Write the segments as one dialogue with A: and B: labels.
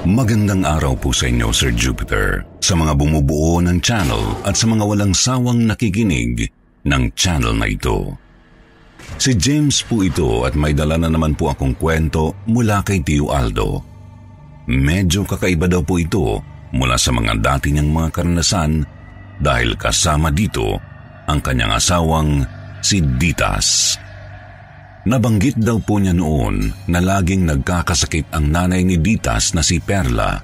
A: Magandang araw po sa inyo, Sir Jupiter, sa mga bumubuo ng channel at sa mga walang sawang nakikinig ng channel na ito. Si James po ito at may dala na naman po akong kwento mula kay Tio Aldo. Medyo kakaiba daw po ito mula sa mga dati niyang mga karanasan dahil kasama dito ang kanyang asawang si Ditas. Nabanggit daw po niya noon na laging nagkakasakit ang nanay ni Ditas na si Perla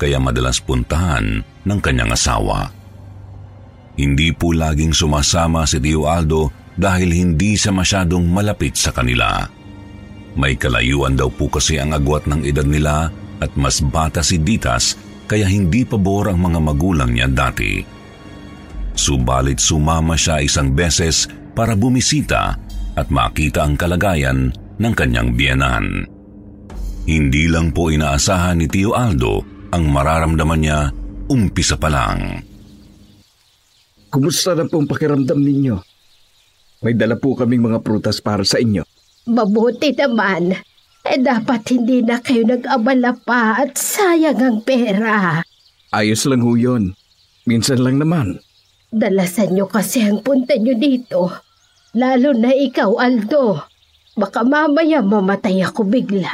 A: kaya madalas puntahan ng kanyang asawa. Hindi po laging sumasama si Tio Aldo dahil hindi siya masyadong malapit sa kanila. May kalayuan daw po kasi ang agwat ng edad nila at mas bata si Ditas kaya hindi pabor ang mga magulang niya dati. Subalit sumama siya isang beses para bumisita at makita ang kalagayan ng kanyang biyanan. Hindi lang po inaasahan ni Tio Aldo ang mararamdaman niya umpisa pa lang.
B: Kumusta na pong pakiramdam ninyo? May dala po kaming mga prutas para sa inyo.
C: Mabuti naman. Eh dapat hindi na kayo nag-abala pa at sayang ang pera.
B: Ayos lang ho yun. Minsan lang naman.
C: Dalasan nyo kasi ang punta nyo dito. Lalo na ikaw, Aldo. Baka mamaya mamatay ako bigla.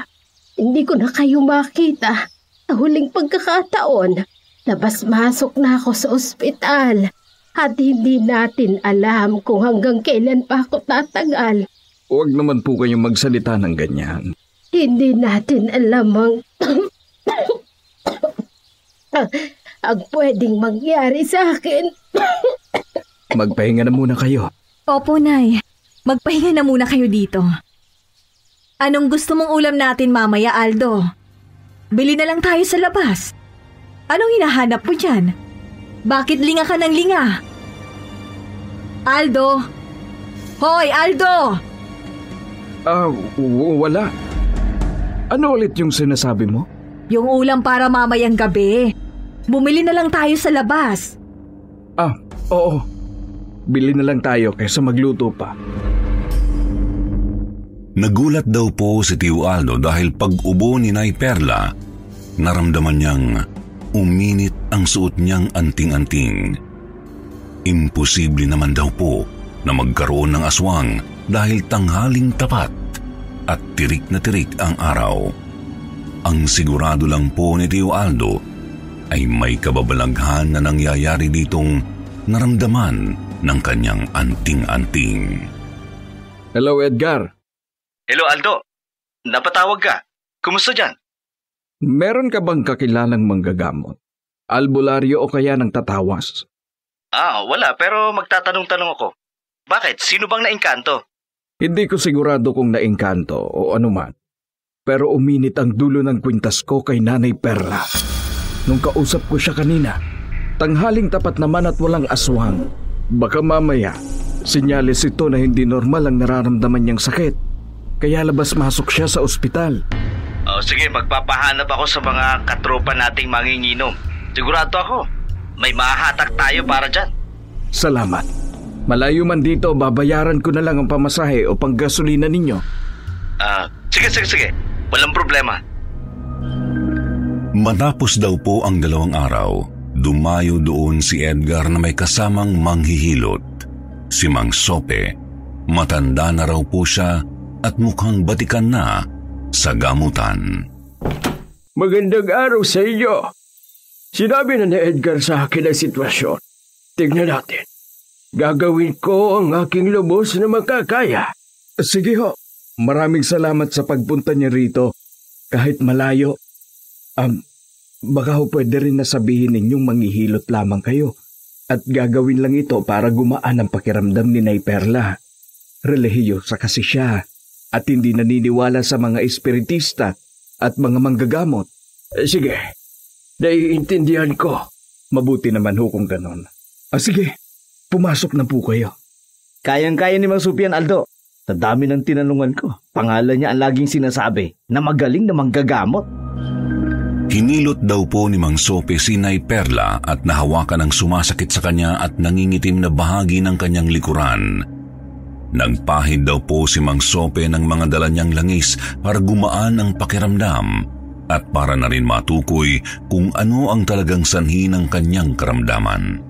C: Hindi ko na kayo makita. Sa huling pagkakataon, labas-masok na ako sa ospital. At hindi natin alam kung hanggang kailan pa ako tatagal.
B: Huwag naman po kayong magsalita ng ganyan.
C: Hindi natin alam ang... ang pwedeng mangyari sa akin.
B: Magpahinga na muna kayo.
D: Opo, Nay. Magpahinga na muna kayo dito. Anong gusto mong ulam natin mamaya, Aldo? Bili na lang tayo sa labas. Anong hinahanap mo dyan? Bakit linga ka ng linga? Aldo! Hoy, Aldo!
B: Ah, w- wala. Ano ulit yung sinasabi mo?
D: Yung ulam para mamayang gabi. Bumili na lang tayo sa labas.
B: Ah, oo. Bili na lang tayo kaysa magluto pa.
A: Nagulat daw po si Tio Aldo dahil pag-ubo ni Nay Perla, naramdaman niyang uminit ang suot niyang anting-anting. Imposible naman daw po na magkaroon ng aswang dahil tanghaling tapat at tirik na tirik ang araw. Ang sigurado lang po ni Tio Aldo ay may kababalaghan na nangyayari ditong naramdaman ng kanyang anting-anting.
B: Hello, Edgar.
E: Hello Aldo, napatawag ka. Kumusta dyan?
B: Meron ka bang kakilalang manggagamot? Albularyo o kaya ng tatawas?
E: Ah, wala pero magtatanong-tanong ako. Bakit? Sino bang naingkanto?
B: Hindi ko sigurado kung naingkanto o anuman. Pero uminit ang dulo ng kwintas ko kay Nanay Perla. Nung kausap ko siya kanina, tanghaling tapat naman at walang aswang. Baka mamaya, sinyalis ito na hindi normal ang nararamdaman niyang sakit. Kaya labas-masok siya sa ospital.
E: Oh, sige, magpapahanap ako sa mga katropa nating manginginom. Sigurado ako, may mahahatak tayo para dyan.
B: Salamat. Malayo man dito, babayaran ko na lang ang pamasahe o panggasolina ninyo.
E: Ah, sige, sige, sige. Walang problema.
A: Matapos daw po ang dalawang araw, dumayo doon si Edgar na may kasamang manghihilot. Si Mang Sope, matanda na raw po siya at mukhang batikan na sa gamutan.
F: Magandang araw sa iyo. Sinabi na ni Edgar sa akin ang sitwasyon. Tignan natin. Gagawin ko ang aking lubos na makakaya.
B: Sige ho. Maraming salamat sa pagpunta niya rito. Kahit malayo. Um, baka ho pwede rin na sabihin ninyong manghihilot lamang kayo. At gagawin lang ito para gumaan ang pakiramdam ni Nay Perla. Relihiyosa kasi siya at hindi naniniwala sa mga espiritista at mga manggagamot.
F: Eh, sige, naiintindihan ko.
B: Mabuti naman ho kung ganon. Ah, sige, pumasok na po kayo.
E: Kayang-kaya ni Mang Supian, Aldo. Sa dami ng tinanungan ko, pangalan niya ang laging sinasabi na magaling na manggagamot.
A: Hinilot daw po ni Mang Sope si Nay Perla at nahawakan ang sumasakit sa kanya at nangingitim na bahagi ng kanyang likuran. Nagpahid daw po si Mang Sope ng mga dala niyang langis para gumaan ang pakiramdam at para na rin matukoy kung ano ang talagang sanhi ng kanyang karamdaman.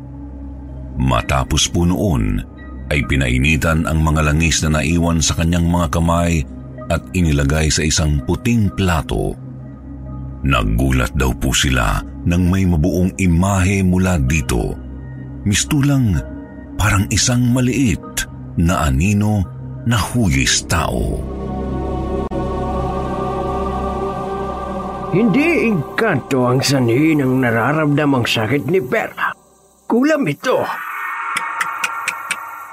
A: Matapos po noon, ay pinainitan ang mga langis na naiwan sa kanyang mga kamay at inilagay sa isang puting plato. Naggulat daw po sila nang may mabuong imahe mula dito. Mistulang parang isang maliit na anino na hugis tao.
F: Hindi engkanto ang sanhi ng nararamdamang sakit ni Perla. Kulam ito.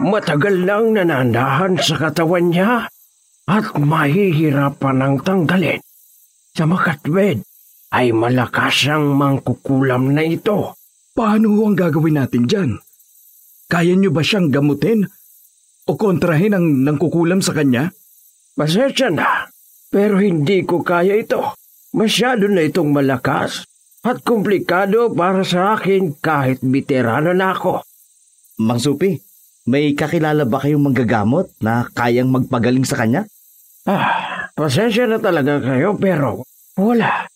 F: Matagal nang nanandahan sa katawan niya at mahihirapan ng tanggalin. Sa makatwid ay malakas ang mangkukulam na ito.
B: Paano ho ang gagawin natin dyan? Kaya niyo ba siyang gamutin? O kontrahin ang nangkukulam sa kanya?
F: Pasensya na, pero hindi ko kaya ito. Masyado na itong malakas at komplikado para sa akin kahit veterano na ako.
E: Mang Supi, may kakilala ba kayong manggagamot na kayang magpagaling sa kanya?
F: Ah, pasensya na talaga kayo pero wala.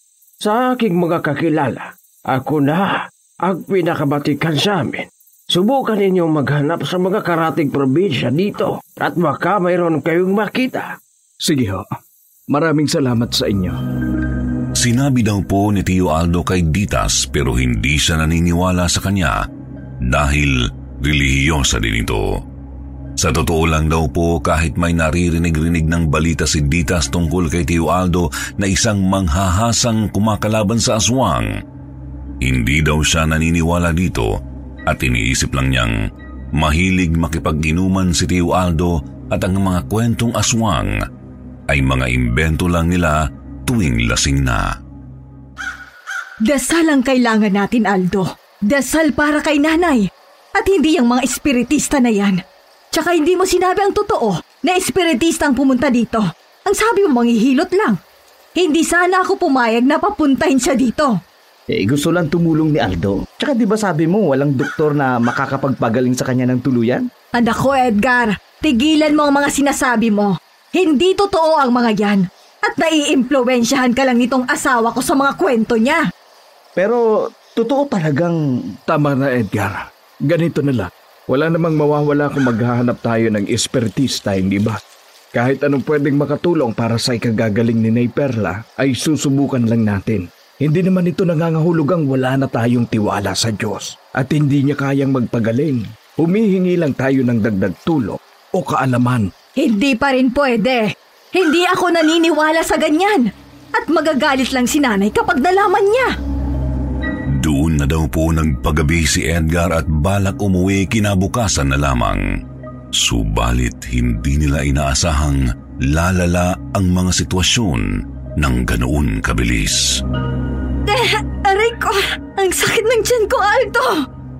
F: Sa aking mga kakilala, ako na ang pinakabatikan sa amin. Subukan ninyong maghanap sa mga karating probinsya dito at baka mayroon kayong makita.
B: Sige ho. Maraming salamat sa inyo.
A: Sinabi daw po ni Tio Aldo kay Ditas pero hindi siya naniniwala sa kanya dahil relihiyosa din ito. Sa totoo lang daw po kahit may naririnig-rinig ng balita si Ditas tungkol kay Tio Aldo na isang manghahasang kumakalaban sa aswang, hindi daw siya naniniwala dito at iniisip lang niyang mahilig makipag-inuman si Tio Aldo at ang mga kwentong aswang ay mga imbento lang nila tuwing lasing na.
D: Dasal ang kailangan natin, Aldo. Dasal para kay nanay. At hindi yung mga espiritista na yan. Tsaka hindi mo sinabi ang totoo na espiritista ang pumunta dito. Ang sabi mo manghihilot lang. Hindi sana ako pumayag na papuntahin siya dito.
E: Eh, gusto lang tumulong ni Aldo. Tsaka di ba sabi mo walang doktor na makakapagpagaling sa kanya ng tuluyan?
D: Anak ko, Edgar. Tigilan mo ang mga sinasabi mo. Hindi totoo ang mga yan. At naiimpluwensyahan ka lang nitong asawa ko sa mga kwento niya.
E: Pero totoo talagang...
B: Tama na Edgar. Ganito na lang. Wala namang mawawala kung maghahanap tayo ng espiritista, hindi ba? Kahit anong pwedeng makatulong para sa ikagagaling ni Nay Perla ay susubukan lang natin. Hindi naman ito nangangahulugang wala na tayong tiwala sa Diyos at hindi niya kayang magpagaling. Humihingi lang tayo ng dagdag tulong o kaalaman.
D: Hindi pa rin pwede. Hindi ako naniniwala sa ganyan. At magagalit lang si nanay kapag nalaman niya.
A: Doon na daw po nagpagabi si Edgar at balak umuwi kinabukasan na lamang. Subalit hindi nila inaasahang lalala ang mga sitwasyon ng ganoon kabilis.
D: Eh, aray ko! Ang sakit ng tiyan ko, Aldo!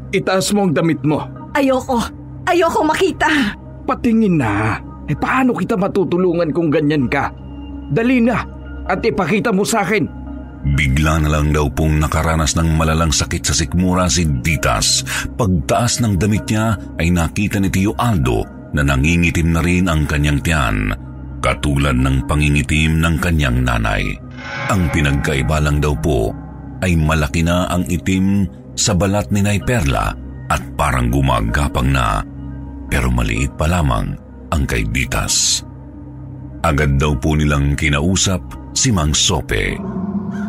B: Itaas mo ang damit mo.
D: Ayoko. Ayoko makita.
B: Patingin na. Eh paano kita matutulungan kung ganyan ka? Dali na at ipakita mo sa akin.
A: Bigla na lang daw pong nakaranas ng malalang sakit sa sikmura si Ditas. Pagtaas ng damit niya ay nakita ni Tio Aldo na nangingitim na rin ang kanyang tiyan, katulad ng pangingitim ng kanyang nanay. Ang pinagkaiba lang daw po ay malaki na ang itim sa balat ni Nay Perla at parang gumagapang na, pero maliit pa lamang ang kay Ditas. Agad daw po nilang kinausap si Mang Sope.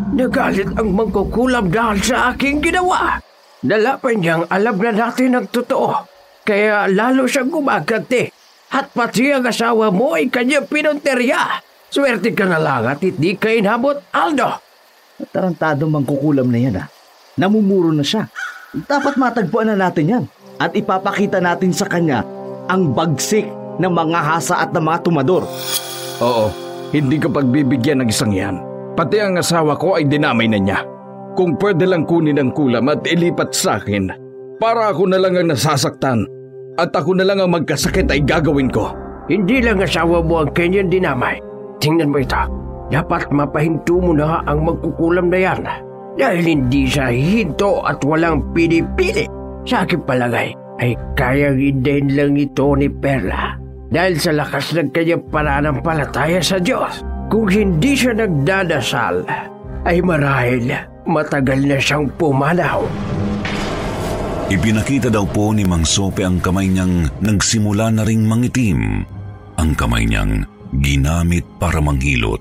F: Nagalit ang mangkukulam dahil sa aking ginawa. Dala pa niyang alam na natin ang totoo. Kaya lalo siyang gumaganti. At pati ang asawa mo ay kanyang pinunterya. Swerte ka na lang at hindi ka inabot, Aldo.
E: Tarantado mangkukulam na yan ah. Namumuro na siya. Dapat matagpuan na natin yan. At ipapakita natin sa kanya ang bagsik
G: ng mga hasa at ng mga tumador.
B: Oo, hindi ka pagbibigyan ng isang yan. Pati ang asawa ko ay dinamay na niya. Kung pwede lang kunin ang kulam at ilipat sa akin, para ako na lang ang nasasaktan at ako na lang ang magkasakit ay gagawin ko.
F: Hindi lang asawa mo ang kanyang dinamay. Tingnan mo ito. Dapat mapahinto mo na ang magkukulam na yan. Dahil hindi siya hinto at walang pinipili. Sa aking palagay ay kayang indahin lang ito ni Perla. Dahil sa lakas ng kanyang pananampalataya sa Diyos. Kung hindi siya nagdadasal, ay marahil matagal na siyang pumanaw.
A: Ipinakita daw po ni Mang Sope ang kamay niyang nagsimula na ring mangitim. Ang kamay niyang ginamit para manghilot.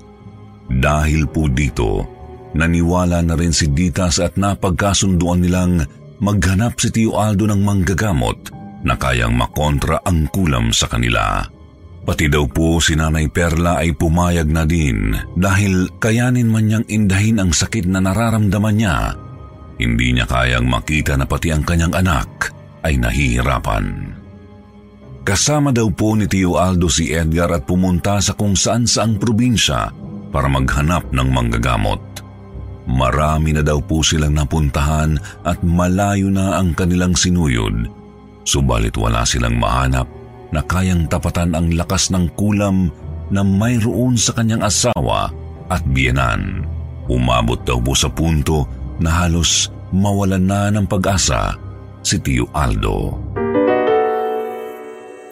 A: Dahil po dito, naniwala na rin si Ditas at napagkasunduan nilang maghanap si Tio Aldo ng manggagamot na kayang makontra ang kulam sa kanila. Pati daw po si Nanay Perla ay pumayag na din dahil kayanin man niyang indahin ang sakit na nararamdaman niya hindi niya kayang makita na pati ang kanyang anak ay nahihirapan. Kasama daw po ni Tio Aldo si Edgar at pumunta sa kung saan saang probinsya para maghanap ng manggagamot. Marami na daw po silang napuntahan at malayo na ang kanilang sinuyod. Subalit wala silang mahanap na kayang tapatan ang lakas ng kulam na mayroon sa kanyang asawa at biyenan. Umabot daw po sa punto na halos mawalan na ng pag-asa si Tio Aldo.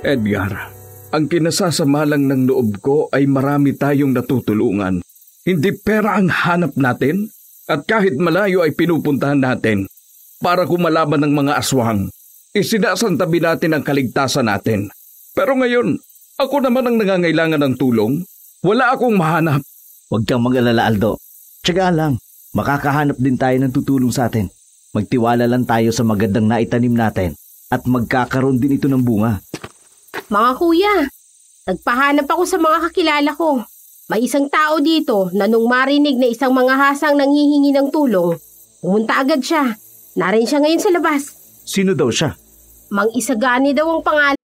B: Edgar, ang kinasasama lang ng loob ko ay marami tayong natutulungan. Hindi pera ang hanap natin at kahit malayo ay pinupuntahan natin para kumalaban ng mga aswang. Isinasantabi natin ang kaligtasan natin. Pero ngayon, ako naman ang nangangailangan ng tulong. Wala akong mahanap.
G: Huwag kang mag-alala, Aldo. Tsaga lang, makakahanap din tayo ng tutulong sa atin. Magtiwala lang tayo sa magandang naitanim natin at magkakaroon din ito ng bunga.
C: Mga kuya, nagpahanap ako sa mga kakilala ko. May isang tao dito na nung marinig na isang mga hasang nanghihingi ng tulong, pumunta agad siya. Narin siya ngayon sa labas.
G: Sino daw siya?
C: Mang Isagani daw ang pangalan.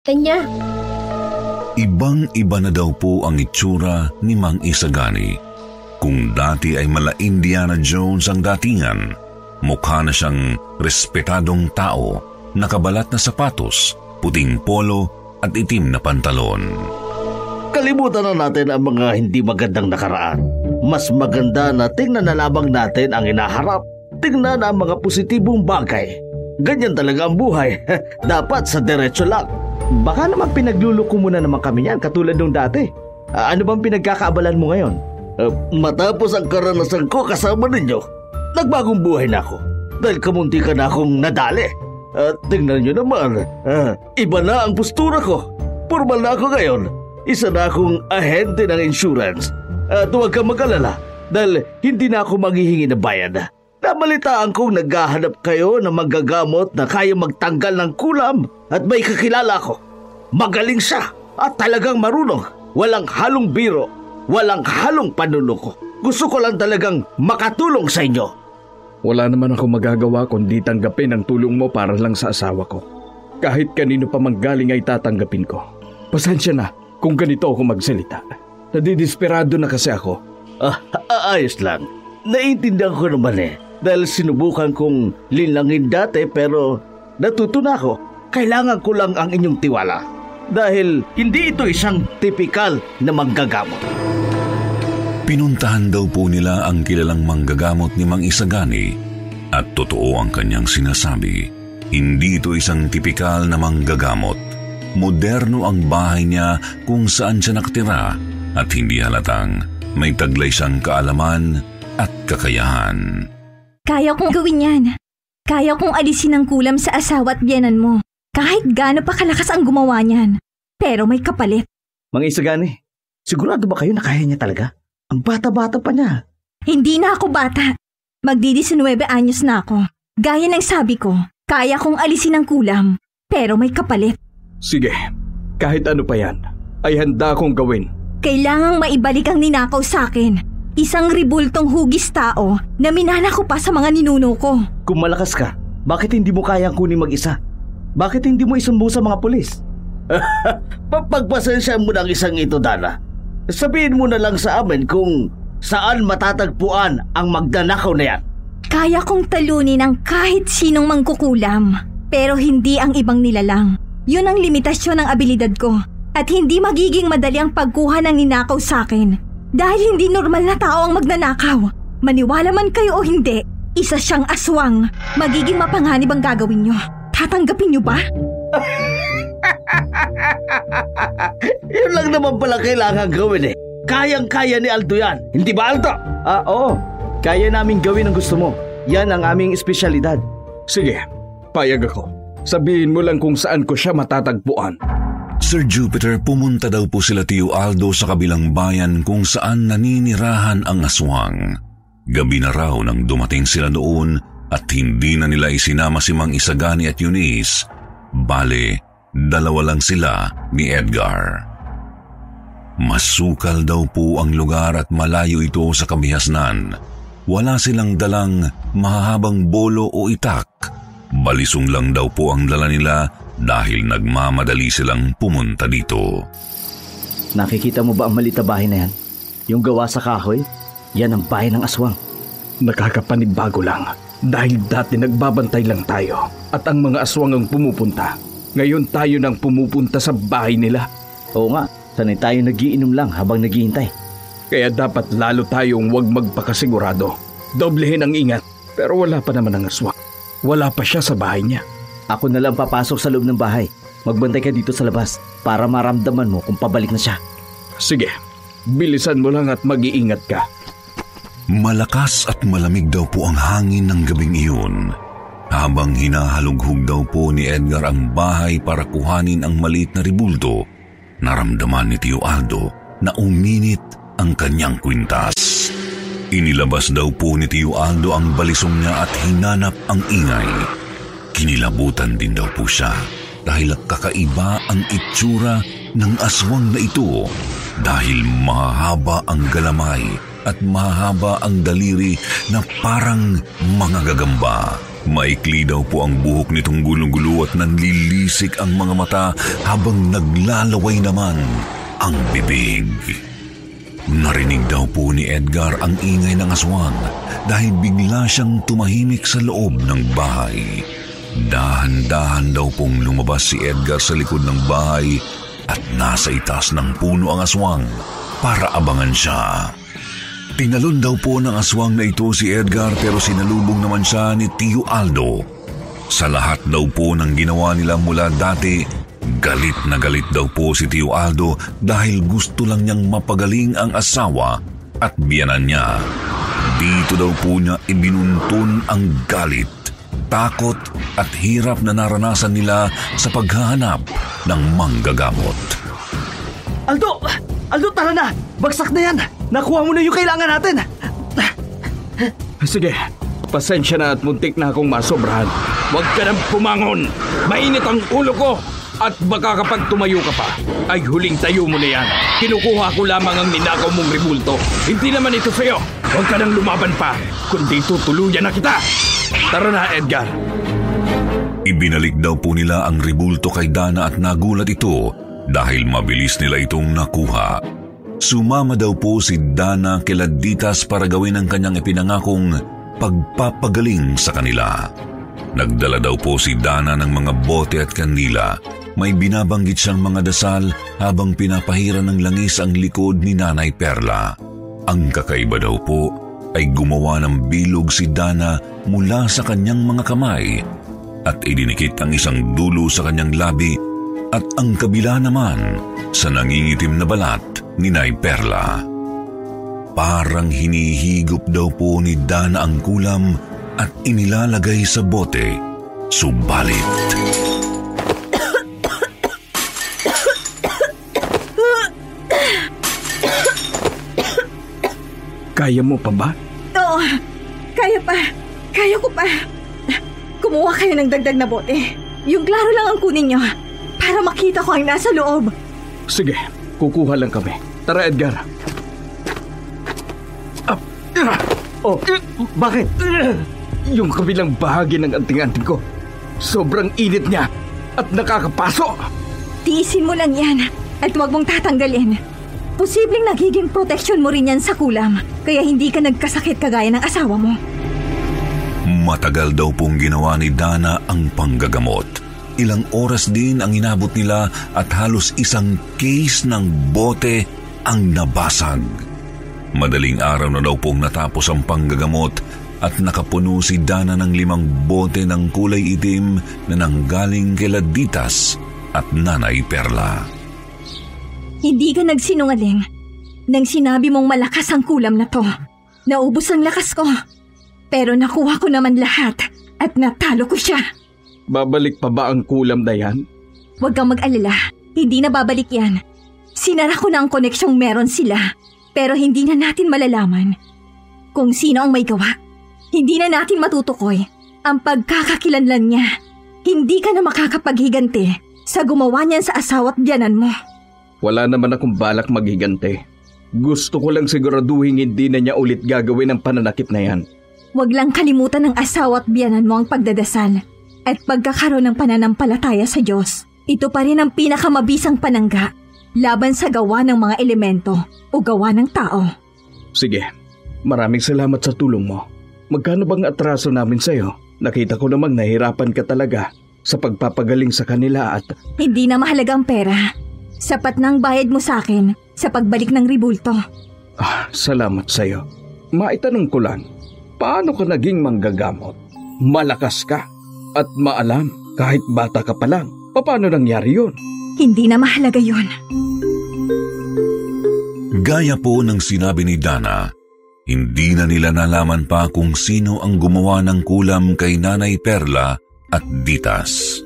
C: Kanya,
A: Ibang-iba na daw po ang itsura ni Mang Isagani. Kung dati ay mala Indiana Jones ang datingan, mukha na siyang respetadong tao, nakabalat na sapatos, puting polo at itim na pantalon.
G: Kalimutan na natin ang mga hindi magandang nakaraan. Mas maganda na tingnan na lamang natin ang inaharap. Tingnan ang mga positibong bagay. Ganyan talaga ang buhay. Dapat sa diretso lang. Baka naman pinagluluko muna naman kami yan katulad nung dati. Ah, ano bang pinagkakaabalan mo ngayon? Ah, matapos ang karanasan ko kasama ninyo, nagbagong buhay na ako. Dahil kamunti ka na akong nadali. At tingnan nyo naman, ah, iba na ang postura ko. Formal na ako ngayon. Isa na akong ahente ng insurance. At huwag kang mag-alala dahil hindi na ako maghihingi ng bayad. Nabalitaan kong naghahanap kayo ng magagamot na kaya magtanggal ng kulam at may kakilala ko. Magaling siya at talagang marunong. Walang halong biro, walang halong panuloko. Gusto ko lang talagang makatulong sa inyo.
B: Wala naman ako magagawa kundi tanggapin ang tulong mo para lang sa asawa ko. Kahit kanino pa manggaling ay tatanggapin ko. Pasensya na kung ganito ako magsalita. Nadidesperado na kasi ako.
G: Ah, ayos lang. Naiintindihan ko naman eh. Dahil sinubukan kong linlangin dati pero natuto na ako. Kailangan ko lang ang inyong tiwala. Dahil hindi ito isang tipikal na manggagamot.
A: Pinuntahan daw po nila ang kilalang manggagamot ni Mang Isagani at totoo ang kanyang sinasabi. Hindi ito isang tipikal na manggagamot. Moderno ang bahay niya kung saan siya nakatira at hindi halatang may taglay siyang kaalaman at kakayahan.
D: Kaya kong gawin yan. Kaya kong alisin ang kulam sa asawa at biyanan mo. Kahit gaano pa kalakas ang gumawa niyan. Pero may kapalit.
G: Mga Isagani, sigurado ba kayo na kaya niya talaga? Ang bata-bata pa niya.
D: Hindi na ako bata. Magdi-19 anyos na ako. Gaya ng sabi ko, kaya kong alisin ang kulam. Pero may kapalit.
B: Sige, kahit ano pa yan, ay handa kong gawin.
D: Kailangang maibalik ang ninakaw sa akin. Isang ribultong hugis tao na minana ko pa sa mga ninuno ko.
G: Kung malakas ka, bakit hindi mo kayang kunin mag-isa? Bakit hindi mo isumbo sa mga pulis? Papagpasensya mo ng isang ito, Dana. Sabihin mo na lang sa amin kung saan matatagpuan ang magdanakaw na yan.
D: Kaya kong talunin ang kahit sinong mangkukulam, pero hindi ang ibang nilalang. Yun ang limitasyon ng abilidad ko. At hindi magiging madali ang pagkuha ng ninakaw sa akin. Dahil hindi normal na tao ang magnanakaw. Maniwala man kayo o hindi, isa siyang aswang. Magiging mapanganib ang gagawin nyo. Tatanggapin nyo ba?
G: Yun lang naman pala kailangan gawin eh. Kayang-kaya ni Aldo yan. Hindi ba Aldo?
B: Ah, oo. Kaya namin gawin ang gusto mo. Yan ang aming espesyalidad. Sige, payag ako. Sabihin mo lang kung saan ko siya matatagpuan.
A: Sir Jupiter, pumunta daw po sila Tio Aldo sa kabilang bayan kung saan naninirahan ang aswang. Gabi na raw nang dumating sila noon at hindi na nila isinama si Mang Isagani at Eunice. Bale, dalawa lang sila ni Edgar. Masukal daw po ang lugar at malayo ito sa kamihasnan. Wala silang dalang mahahabang bolo o itak. Balisong lang daw po ang dala nila dahil nagmamadali silang pumunta dito.
G: Nakikita mo ba ang malita bahay na yan? Yung gawa sa kahoy? Yan ang bahay ng aswang.
B: Nakakapanibago lang dahil dati nagbabantay lang tayo at ang mga aswang ang pumupunta. Ngayon tayo nang pumupunta sa bahay nila.
G: Oo nga, sanay tayo nagiinom lang habang naghihintay.
B: Kaya dapat lalo tayong huwag magpakasigurado. Doblehin ang ingat. Pero wala pa naman ang aswang. Wala pa siya sa bahay niya.
G: Ako na lang papasok sa loob ng bahay. Magbantay ka dito sa labas para maramdaman mo kung pabalik na siya.
B: Sige, bilisan mo lang at mag-iingat ka.
A: Malakas at malamig daw po ang hangin ng gabing iyon. Habang hinahalughog daw po ni Edgar ang bahay para kuhanin ang maliit na ribulto, naramdaman ni Tio Aldo na uminit ang kanyang kwintas. Inilabas daw po ni Tio Aldo ang balisong niya at hinanap ang ingay. Kinilabutan din daw po siya dahil kakaiba ang itsura ng aswang na ito dahil mahaba ang galamay at mahaba ang daliri na parang mga gagamba. Maikli daw po ang buhok nitong gulo-gulo at nanlilisik ang mga mata habang naglalaway naman ang bibig. Narinig daw po ni Edgar ang ingay ng aswang dahil bigla siyang tumahimik sa loob ng bahay. Dahan-dahan daw pong lumabas si Edgar sa likod ng bahay at nasa itaas ng puno ang aswang para abangan siya. Tinalon daw po ng aswang na ito si Edgar pero sinalubong naman siya ni Tio Aldo. Sa lahat daw po ng ginawa nila mula dati, galit na galit daw po si Tio Aldo dahil gusto lang niyang mapagaling ang asawa at biyanan niya. Dito daw po niya ibinuntun ang galit, takot at hirap na naranasan nila sa paghahanap ng manggagamot.
G: Aldo! Aldo, tara na! Bagsak na yan! Nakuha mo na yung kailangan natin!
B: Sige, pasensya na at muntik na akong masobrahan. Huwag ka nang pumangon! Mainit ang ulo ko! At baka kapag tumayo ka pa, ay huling tayo mo na yan. Kinukuha ko lamang ang ninakaw mong ribulto. Hindi naman ito sa'yo. Huwag ka nang lumaban pa, kundi tutuluyan na kita. Tara na, Edgar.
A: Ibinalik daw po nila ang ribulto kay Dana at nagulat ito dahil mabilis nila itong nakuha. Sumama daw po si Dana kila Ditas para gawin ang kanyang ipinangakong pagpapagaling sa kanila. Nagdala daw po si Dana ng mga bote at kandila. May binabanggit siyang mga dasal habang pinapahira ng langis ang likod ni Nanay Perla. Ang kakaiba daw po ay gumawa ng bilog si Dana mula sa kanyang mga kamay at idinikit ang isang dulo sa kanyang labi at ang kabila naman sa nangingitim na balat ni Nay Perla. Parang hinihigop daw po ni Dana ang kulam at inilalagay sa bote. Subalit...
B: Kaya mo pa ba?
D: Oo, kaya pa. Kaya ko pa. Kumuha kayo ng dagdag na bote. Yung klaro lang ang kunin nyo para makita ko ang nasa loob.
B: Sige, kukuha lang kami. Tara, Edgar. Ah,
G: Oh, bakit?
B: Yung kabilang bahagi ng anting-anting ko. Sobrang init niya at nakakapaso.
D: Tiisin mo lang yan at huwag mong tatanggalin. Posibleng nagiging proteksyon mo rin yan sa kulam, kaya hindi ka nagkasakit kagaya ng asawa mo.
A: Matagal daw pong ginawa ni Dana ang panggagamot. Ilang oras din ang inabot nila at halos isang case ng bote ang nabasag. Madaling araw na daw pong natapos ang panggagamot at nakapuno si Dana ng limang bote ng kulay itim na nanggaling kay Laditas at Nanay Perla.
D: Hindi ka nagsinungaling nang sinabi mong malakas ang kulam na to. Naubos ang lakas ko. Pero nakuha ko naman lahat at natalo ko siya.
B: Babalik pa ba ang kulam na yan?
D: Huwag kang mag-alala. Hindi na babalik yan. Sinara ko na ang koneksyong meron sila. Pero hindi na natin malalaman kung sino ang may gawa. Hindi na natin matutukoy ang pagkakakilanlan niya. Hindi ka na makakapaghiganti sa gumawa niyan sa asawa't biyanan mo.
B: Wala naman akong balak maghigante. Gusto ko lang siguraduhin hindi na niya ulit gagawin ang pananakit na yan.
D: Huwag lang kalimutan ng asawa at biyanan mo ang pagdadasal at pagkakaroon ng pananampalataya sa Diyos. Ito pa rin ang pinakamabisang panangga laban sa gawa ng mga elemento o gawa ng tao.
B: Sige, maraming salamat sa tulong mo. Magkano bang atraso namin sa'yo? Nakita ko namang nahirapan ka talaga sa pagpapagaling sa kanila at...
D: Hindi na mahalaga ang pera. Sapat na ang bayad mo sa akin sa pagbalik ng ribulto.
B: Ah, salamat sa'yo. Maitanong ko lang, paano ka naging manggagamot? Malakas ka at maalam kahit bata ka pa lang. Paano nangyari yun?
D: Hindi na mahalaga yun.
A: Gaya po ng sinabi ni Dana, hindi na nila nalaman pa kung sino ang gumawa ng kulam kay Nanay Perla at Ditas.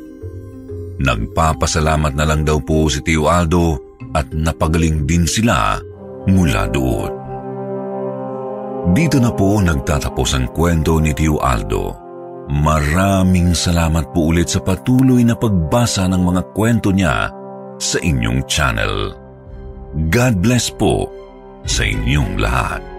A: Nagpapasalamat na lang daw po si Tio Aldo at napagaling din sila mula doon. Dito na po nagtatapos ang kwento ni Tio Aldo. Maraming salamat po ulit sa patuloy na pagbasa ng mga kwento niya sa inyong channel. God bless po sa inyong lahat.